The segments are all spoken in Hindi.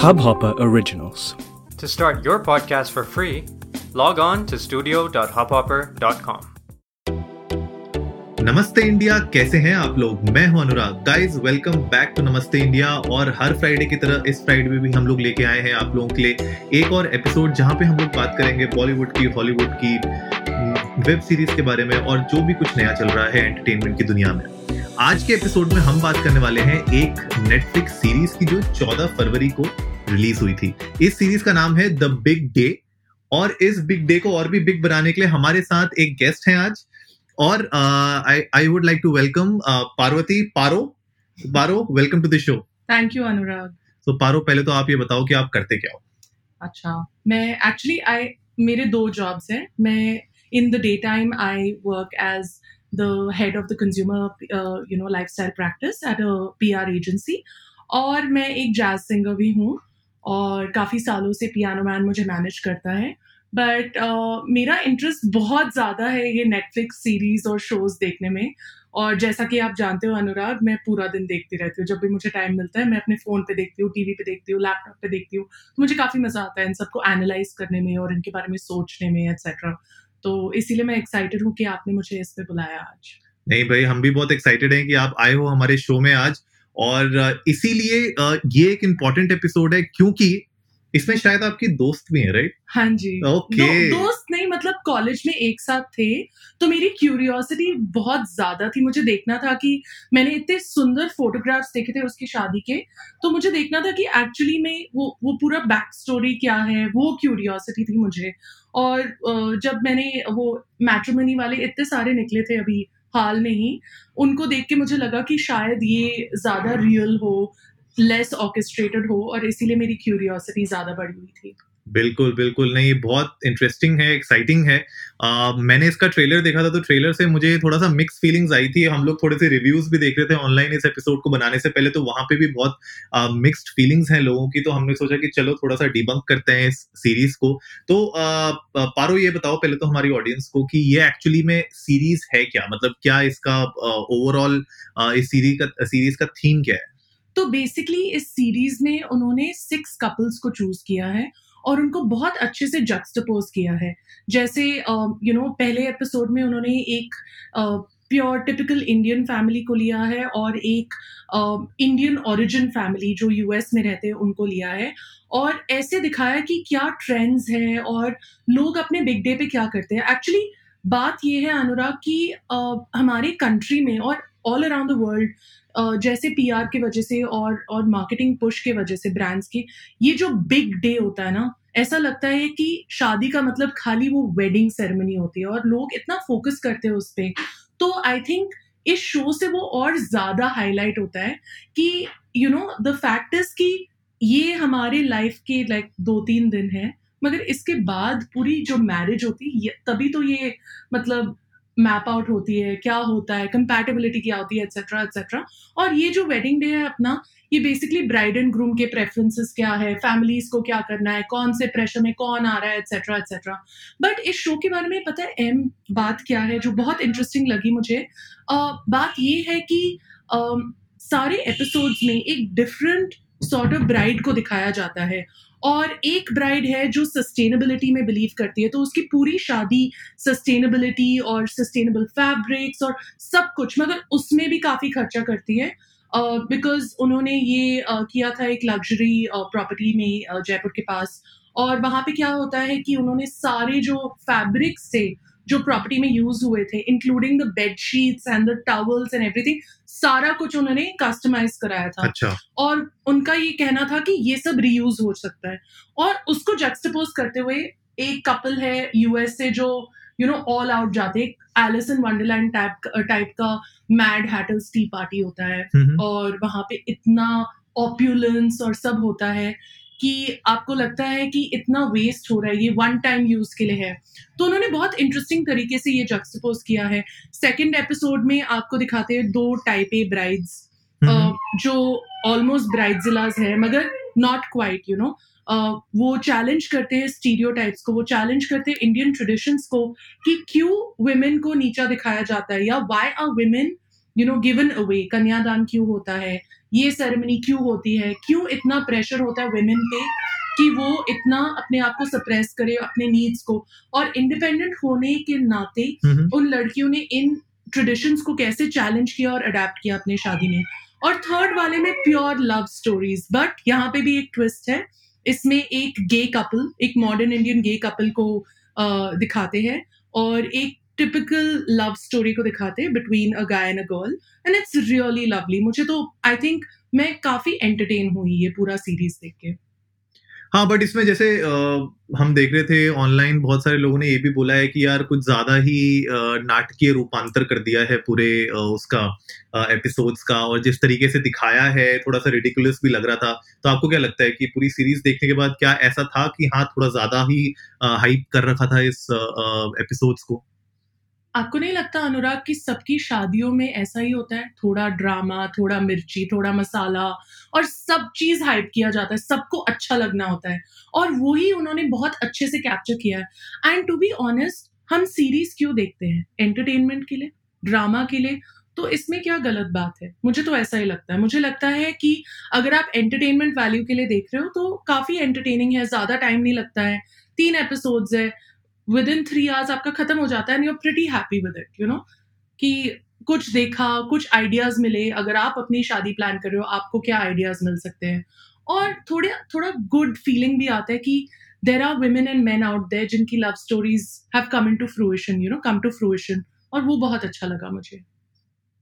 Hubhopper Originals. To start your podcast for free, log on to studio.hubhopper.com. नमस्ते इंडिया कैसे हैं आप लोग मैं हूँ Anurag guys welcome back to Namaste India और हर फ्राइडे की तरह इस फ्राइडे में भी हम लोग लेके आए हैं आप लोगों के लिए एक और एपिसोड जहाँ पे हम लोग बात करेंगे बॉलीवुड की हॉलीवुड की वेब सीरीज़ के बारे में और जो भी कुछ नया चल रहा है एंटरटेनमेंट की दुनिया में आज के एपिसोड में हम बात करने वाले हैं एक नेटफ्लिक्स सीरीज़ की जो 14 फरवरी को रिलीज़ हुई थी। इस सीरीज़ का नाम है द बिग डे और इस बिग डे को और भी बिग बनाने के लिए हमारे साथ एक गेस्ट हैं आज और I would like to welcome Parvati Paro Paro welcome to the show thank you Anurag so Paro पहले तो आप ये बताओ कि आप करते क्या हो? अच्छा मैं एक्चुअली आई मेरे दो जॉब्स हैं। मैं in the day time I work as the head of the consumer you know lifestyle practice at a PR agency और मैं एक जैज सिंगर भी हूँ और काफ़ी सालों से पियानो मैन मुझे मैनेज करता है। बट uh, मेरा इंटरेस्ट बहुत ज़्यादा है ये नेटफ्लिक्स सीरीज़ और शोज़ देखने में। और जैसा कि आप जानते हो अनुराग मैं पूरा दिन देखती रहती हूँ। जब भी मुझे टाइम मिलता है मैं अपने फ़ोन पे देखती हूँ टीवी पे देखती हूँ लैपटॉप पे देखती हूँ। तो मुझे काफ़ी मज़ा आता है इन सबको एनालाइज करने में और इनके बारे में सोचने में एक्सेट्रा तो इसीलिए मैं एक्साइटेड हूँ कि आपने मुझे इस पे बुलाया आज। नहीं भाई, हम भी बहुत एक्साइटेड हैं कि आप आए हो हमारे शो में आज। और इसीलिए ये एक इंपॉर्टेंट एपिसोड है, क्योंकि इसमें शायद आपकी दोस्त भी है राइट हाँ जी। ओके दो, दोस्त नहीं मतलब कॉलेज में एक साथ थे तो मेरी क्यूरियोसिटी बहुत ज़्यादा थी। मुझे देखना था कि मैंने इतने सुंदर फोटोग्राफ्स देखे थे उसकी शादी के तो मुझे देखना था कि एक्चुअली में वो वो पूरा बैक स्टोरी क्या है वो क्यूरियोसिटी थी मुझे। और जब मैंने वो मैट्रिमनी वाले इतने सारे निकले थे अभी हाल में ही उनको देख के मुझे लगा कि शायद ये ज़्यादा रियल हो लेस ऑर्केस्ट्रेटेड हो और इसीलिए मेरी क्यूरियोसिटी ज़्यादा बढ़ी हुई थी। बिल्कुल बिल्कुल। नहीं बहुत इंटरेस्टिंग है एक्साइटिंग है। आ, मैंने इसका ट्रेलर देखा था तो ट्रेलर से मुझे थोड़ा सा मिक्स फीलिंग्स आई थी। हम लोग थोड़े से रिव्यूज़ भी देख रहे थे ऑनलाइन इस एपिसोड को बनाने से पहले तो वहाँ पे भी बहुत मिक्स्ड फीलिंग्स हैं लोगों की। तो हमने सोचा कि चलो थोड़ा सा डिबंक करते हैं इस सीरीज़ को। तो आ, पारो ये बताओ पहले तो हमारी ऑडियंस को कि ये एक्चुअली में सीरीज़ है क्या? मतलब क्या इसका ओवरऑल इस सीरीज़ का सीरीज़ का थीम क्या है? तो बेसिकली इस सीरीज़ में उन्होंने सिक्स कपल्स को चूज़ किया है और उनको बहुत अच्छे से जक्सटपोज किया है। जैसे you uh, know you know, पहले एपिसोड में उन्होंने एक प्योर टिपिकल इंडियन फैमिली को लिया है और एक इंडियन ओरिजिन फैमिली जो यूएस में रहते हैं उनको लिया है। और ऐसे दिखाया कि क्या ट्रेंड्स हैं और लोग अपने बिग डे पे क्या करते हैं। एक्चुअली बात ये है अनुराग कि हमारे कंट्री में और ऑल अराउंड द वर्ल्ड जैसे पीआर के वजह से और और मार्केटिंग पुश के वजह से ब्रांड्स की ये जो बिग डे होता है ना ऐसा लगता है कि शादी का मतलब खाली वो वेडिंग सेरेमनी होती है और लोग इतना फोकस करते हैं उस पर तो आई थिंक इस शो से वो और ज़्यादा हाईलाइट होता है कि you know the fact is कि ये हमारे लाइफ के लाइक like, दो तीन दिन है। मगर इसके बाद पूरी जो मैरिज होती है तभी तो ये मतलब मैप आउट होती है क्या होता है कंपैटिबिलिटी क्या होती है एक्सेट्रा एक्सेट्रा और ये जो वेडिंग डे है अपना ये बेसिकली ब्राइड एंड ग्रूम के प्रेफरेंसेस क्या है फैमिलीज़ को क्या करना है कौन से प्रेशर में कौन आ रहा है एक्सेट्रा एक्सेट्रा बट इस शो के बारे में पता है एम बात क्या है जो बहुत इंटरेस्टिंग लगी मुझे uh, बात ये है कि uh, सारे एपिसोड्स में एक डिफरेंट सॉर्ट ऑफ़ ब्राइड को दिखाया जाता है। और एक ब्राइड है जो सस्टेनेबिलिटी में बिलीव करती है तो उसकी पूरी शादी सस्टेनेबिलिटी और सस्टेनेबल फैब्रिक्स और सब कुछ मगर उसमें भी काफ़ी खर्चा करती है। बिकॉज़ uh, उन्होंने ये uh, किया था एक लग्जरी प्रॉपर्टी uh, में uh, जयपुर के पास। और वहाँ पे क्या होता है कि उन्होंने सारे जो फैब्रिक्स थे जो प्रॉपर्टी में यूज़ हुए थे including the bed sheets and the towels and everything सारा कुछ उन्होंने कस्टमाइज कराया था। अच्छा। और उनका ये कहना था कि ये सब रीयूज हो सकता है। और उसको जक्सपोज करते हुए एक कपल है यूएस से जो यू नो ऑल आउट जाते Alice in wonderland type type का मैड हैटल्स टी पार्टी होता है। और वहाँ पे इतना ऑप्यूलेंस और सब होता है। कि आपको लगता है कि इतना वेस्ट हो रहा है ये वन टाइम यूज़ के लिए है। तो उन्होंने बहुत इंटरेस्टिंग तरीके से ये जक्सपोज किया है। सेकेंड एपिसोड में आपको दिखाते हैं दो टाइप ए ब्राइड्स जो ऑलमोस्ट ब्राइड्स है मगर नॉट क्वाइट यू नो वो चैलेंज करते हैं स्टीरियो को वो चैलेंज करते हैं इंडियन ट्रेडिशंस को कि क्यों वुमेन को नीचा दिखाया जाता है या why are women you know given away कन्यादान क्यों होता है? ये सेरेमनी क्यों होती है? क्यों इतना प्रेशर होता है वेमेन पे कि वो इतना अपने आप को सप्रेस करे अपने नीड्स को? और इंडिपेंडेंट होने के नाते उन लड़कियों ने इन ट्रेडिशंस को कैसे चैलेंज किया और अडेप्ट किया अपने शादी में? और थर्ड वाले में प्योर लव स्टोरीज बट यहाँ पे भी एक ट्विस्ट है। इसमें एक गे कपल एक मॉडर्न इंडियन गे कपल को दिखाते हैं। और एक टिपिकल लव स्टोरी को दिखाते हैं between a guy and a girl and it's really lovely मुझे तो आई थिंक मैं काफ़ी एंटरटेन हुई ये पूरा सीरीज़ देख के। हाँ बट इसमें जैसे अ, हम देख रहे थे ऑनलाइन बहुत सारे लोगों ने ये भी बोला है कि यार कुछ ज़्यादा ही नाटकीय रूपांतर कर दिया है पूरे अ, उसका एपिसोड्स का और जिस तरीके से दिखाया है थोड़ा सा रिडिकुलस भी लग रहा था। तो आपको क्या लगता है कि पूरी सीरीज़ देखने के बाद क्या ऐसा था कि हाँ थोड़ा ज़्यादा ही हाइप कर रखा था इस एपिसोड्स को? आपको नहीं लगता अनुराग कि सबकी शादियों में ऐसा ही होता है? थोड़ा ड्रामा थोड़ा मिर्ची, थोड़ा मसाला, और सब चीज़ हाइप किया जाता है, सबको अच्छा लगना होता है। और वो ही उन्होंने बहुत अच्छे से कैप्चर किया है। एंड टू बी ऑनेस्ट हम सीरीज़ क्यों देखते हैं? एंटरटेनमेंट के लिए? ड्रामा के लिए? तो इसमें क्या गलत बात है? मुझे तो ऐसा ही लगता है। मुझे लगता है कि अगर आप एंटरटेनमेंट वैल्यू के लिए देख रहे हो तो काफ़ी एंटरटेनिंग है, ज़्यादा टाइम नहीं लगता है। तीन एपिसोड्स है विद इन थ्री आवर्स आपका खत्म हो जाता है and you are pretty happy with it you know कि कुछ देखा, कुछ आइडियाज़ मिले, अगर आप अपनी शादी प्लान कर रहे हो, आपको क्या आइडियाज़ मिल सकते हैं? और थोड़े, थोड़ा गुड फीलिंग भी आता है कि there are women and men out there जिनकी love stories have come in to fruition you know come to fruition और वो बहुत अच्छा लगा मुझे।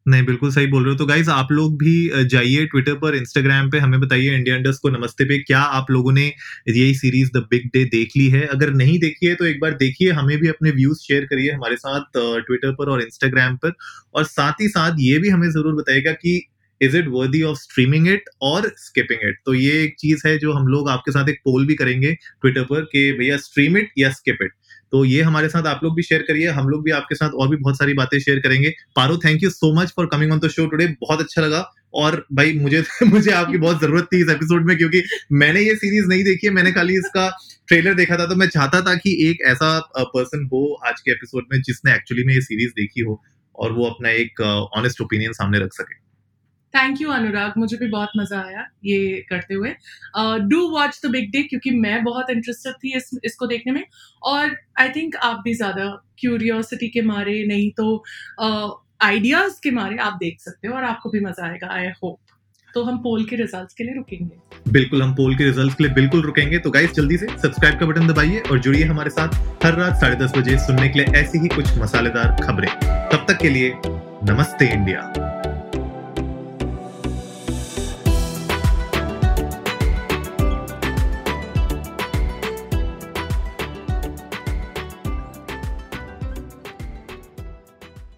नहीं, बिल्कुल सही बोल रहे हो। तो गाइज़ आप लोग भी जाइए ट्विटर पर इंस्टाग्राम पे, हमें बताइए इंडिया इंडस्ट को नमस्ते पे। क्या आप लोगों ने यही सीरीज़ द बिग डे देख ली है? अगर नहीं देखी है तो एक बार देखिए, हमें भी अपने व्यूज़ शेयर करिए हमारे साथ ट्विटर पर और इंस्टाग्राम पर। और साथ ही साथ ये भी हमें ज़रूर बताइएगा कि is it worthy of streaming it और स्किपिंग इट तो ये एक चीज़ है जो हम लोग आपके साथ एक पोल भी करेंगे ट्विटर पर कि भैया स्ट्रीम इट या स्किप इट तो ये हमारे साथ आप लोग भी शेयर करिए, हम लोग भी आपके साथ और भी बहुत सारी बातें शेयर करेंगे। Paro thank you so much for coming on the show today बहुत अच्छा लगा। और भाई, मुझे मुझे आपकी बहुत ज़रूरत थी इस एपिसोड में, क्योंकि मैंने ये सीरीज़ नहीं देखी है, मैंने खाली इसका ट्रेलर देखा था तो मैं चाहता था कि एक ऐसा पर्सन हो आज के एपिसोड में जिसने एक्चुअली में ये सीरीज़ देखी हो और वो अपना एक ऑनेस्ट ओपिनियन सामने रख सके। थैंक यू अनुराग मुझे भी बहुत मज़ा आया ये करते हुए। Do watch the big day क्योंकि मैं बहुत इंटरेस्टेड थी इस, इसको देखने में। और आई थिंक आप भी ज़्यादा क्यूरियोसिटी के मारे नहीं तो आइडियाज़ uh, के मारे आप देख सकते हो और आपको भी मज़ा आएगा आई होप तो हम पोल के रिजल्ट्स के लिए रुकेंगे। बिल्कुल हम पोल के रिजल्ट्स के लिए बिल्कुल रुकेंगे। तो गाइस जल्दी से सब्सक्राइब का बटन दबाइए और जुड़िए हमारे साथ हर रात साढ़े दस बजे सुनने के लिए ऐसी ही कुछ मसालेदार खबरें। तब तक के लिए नमस्ते इंडिया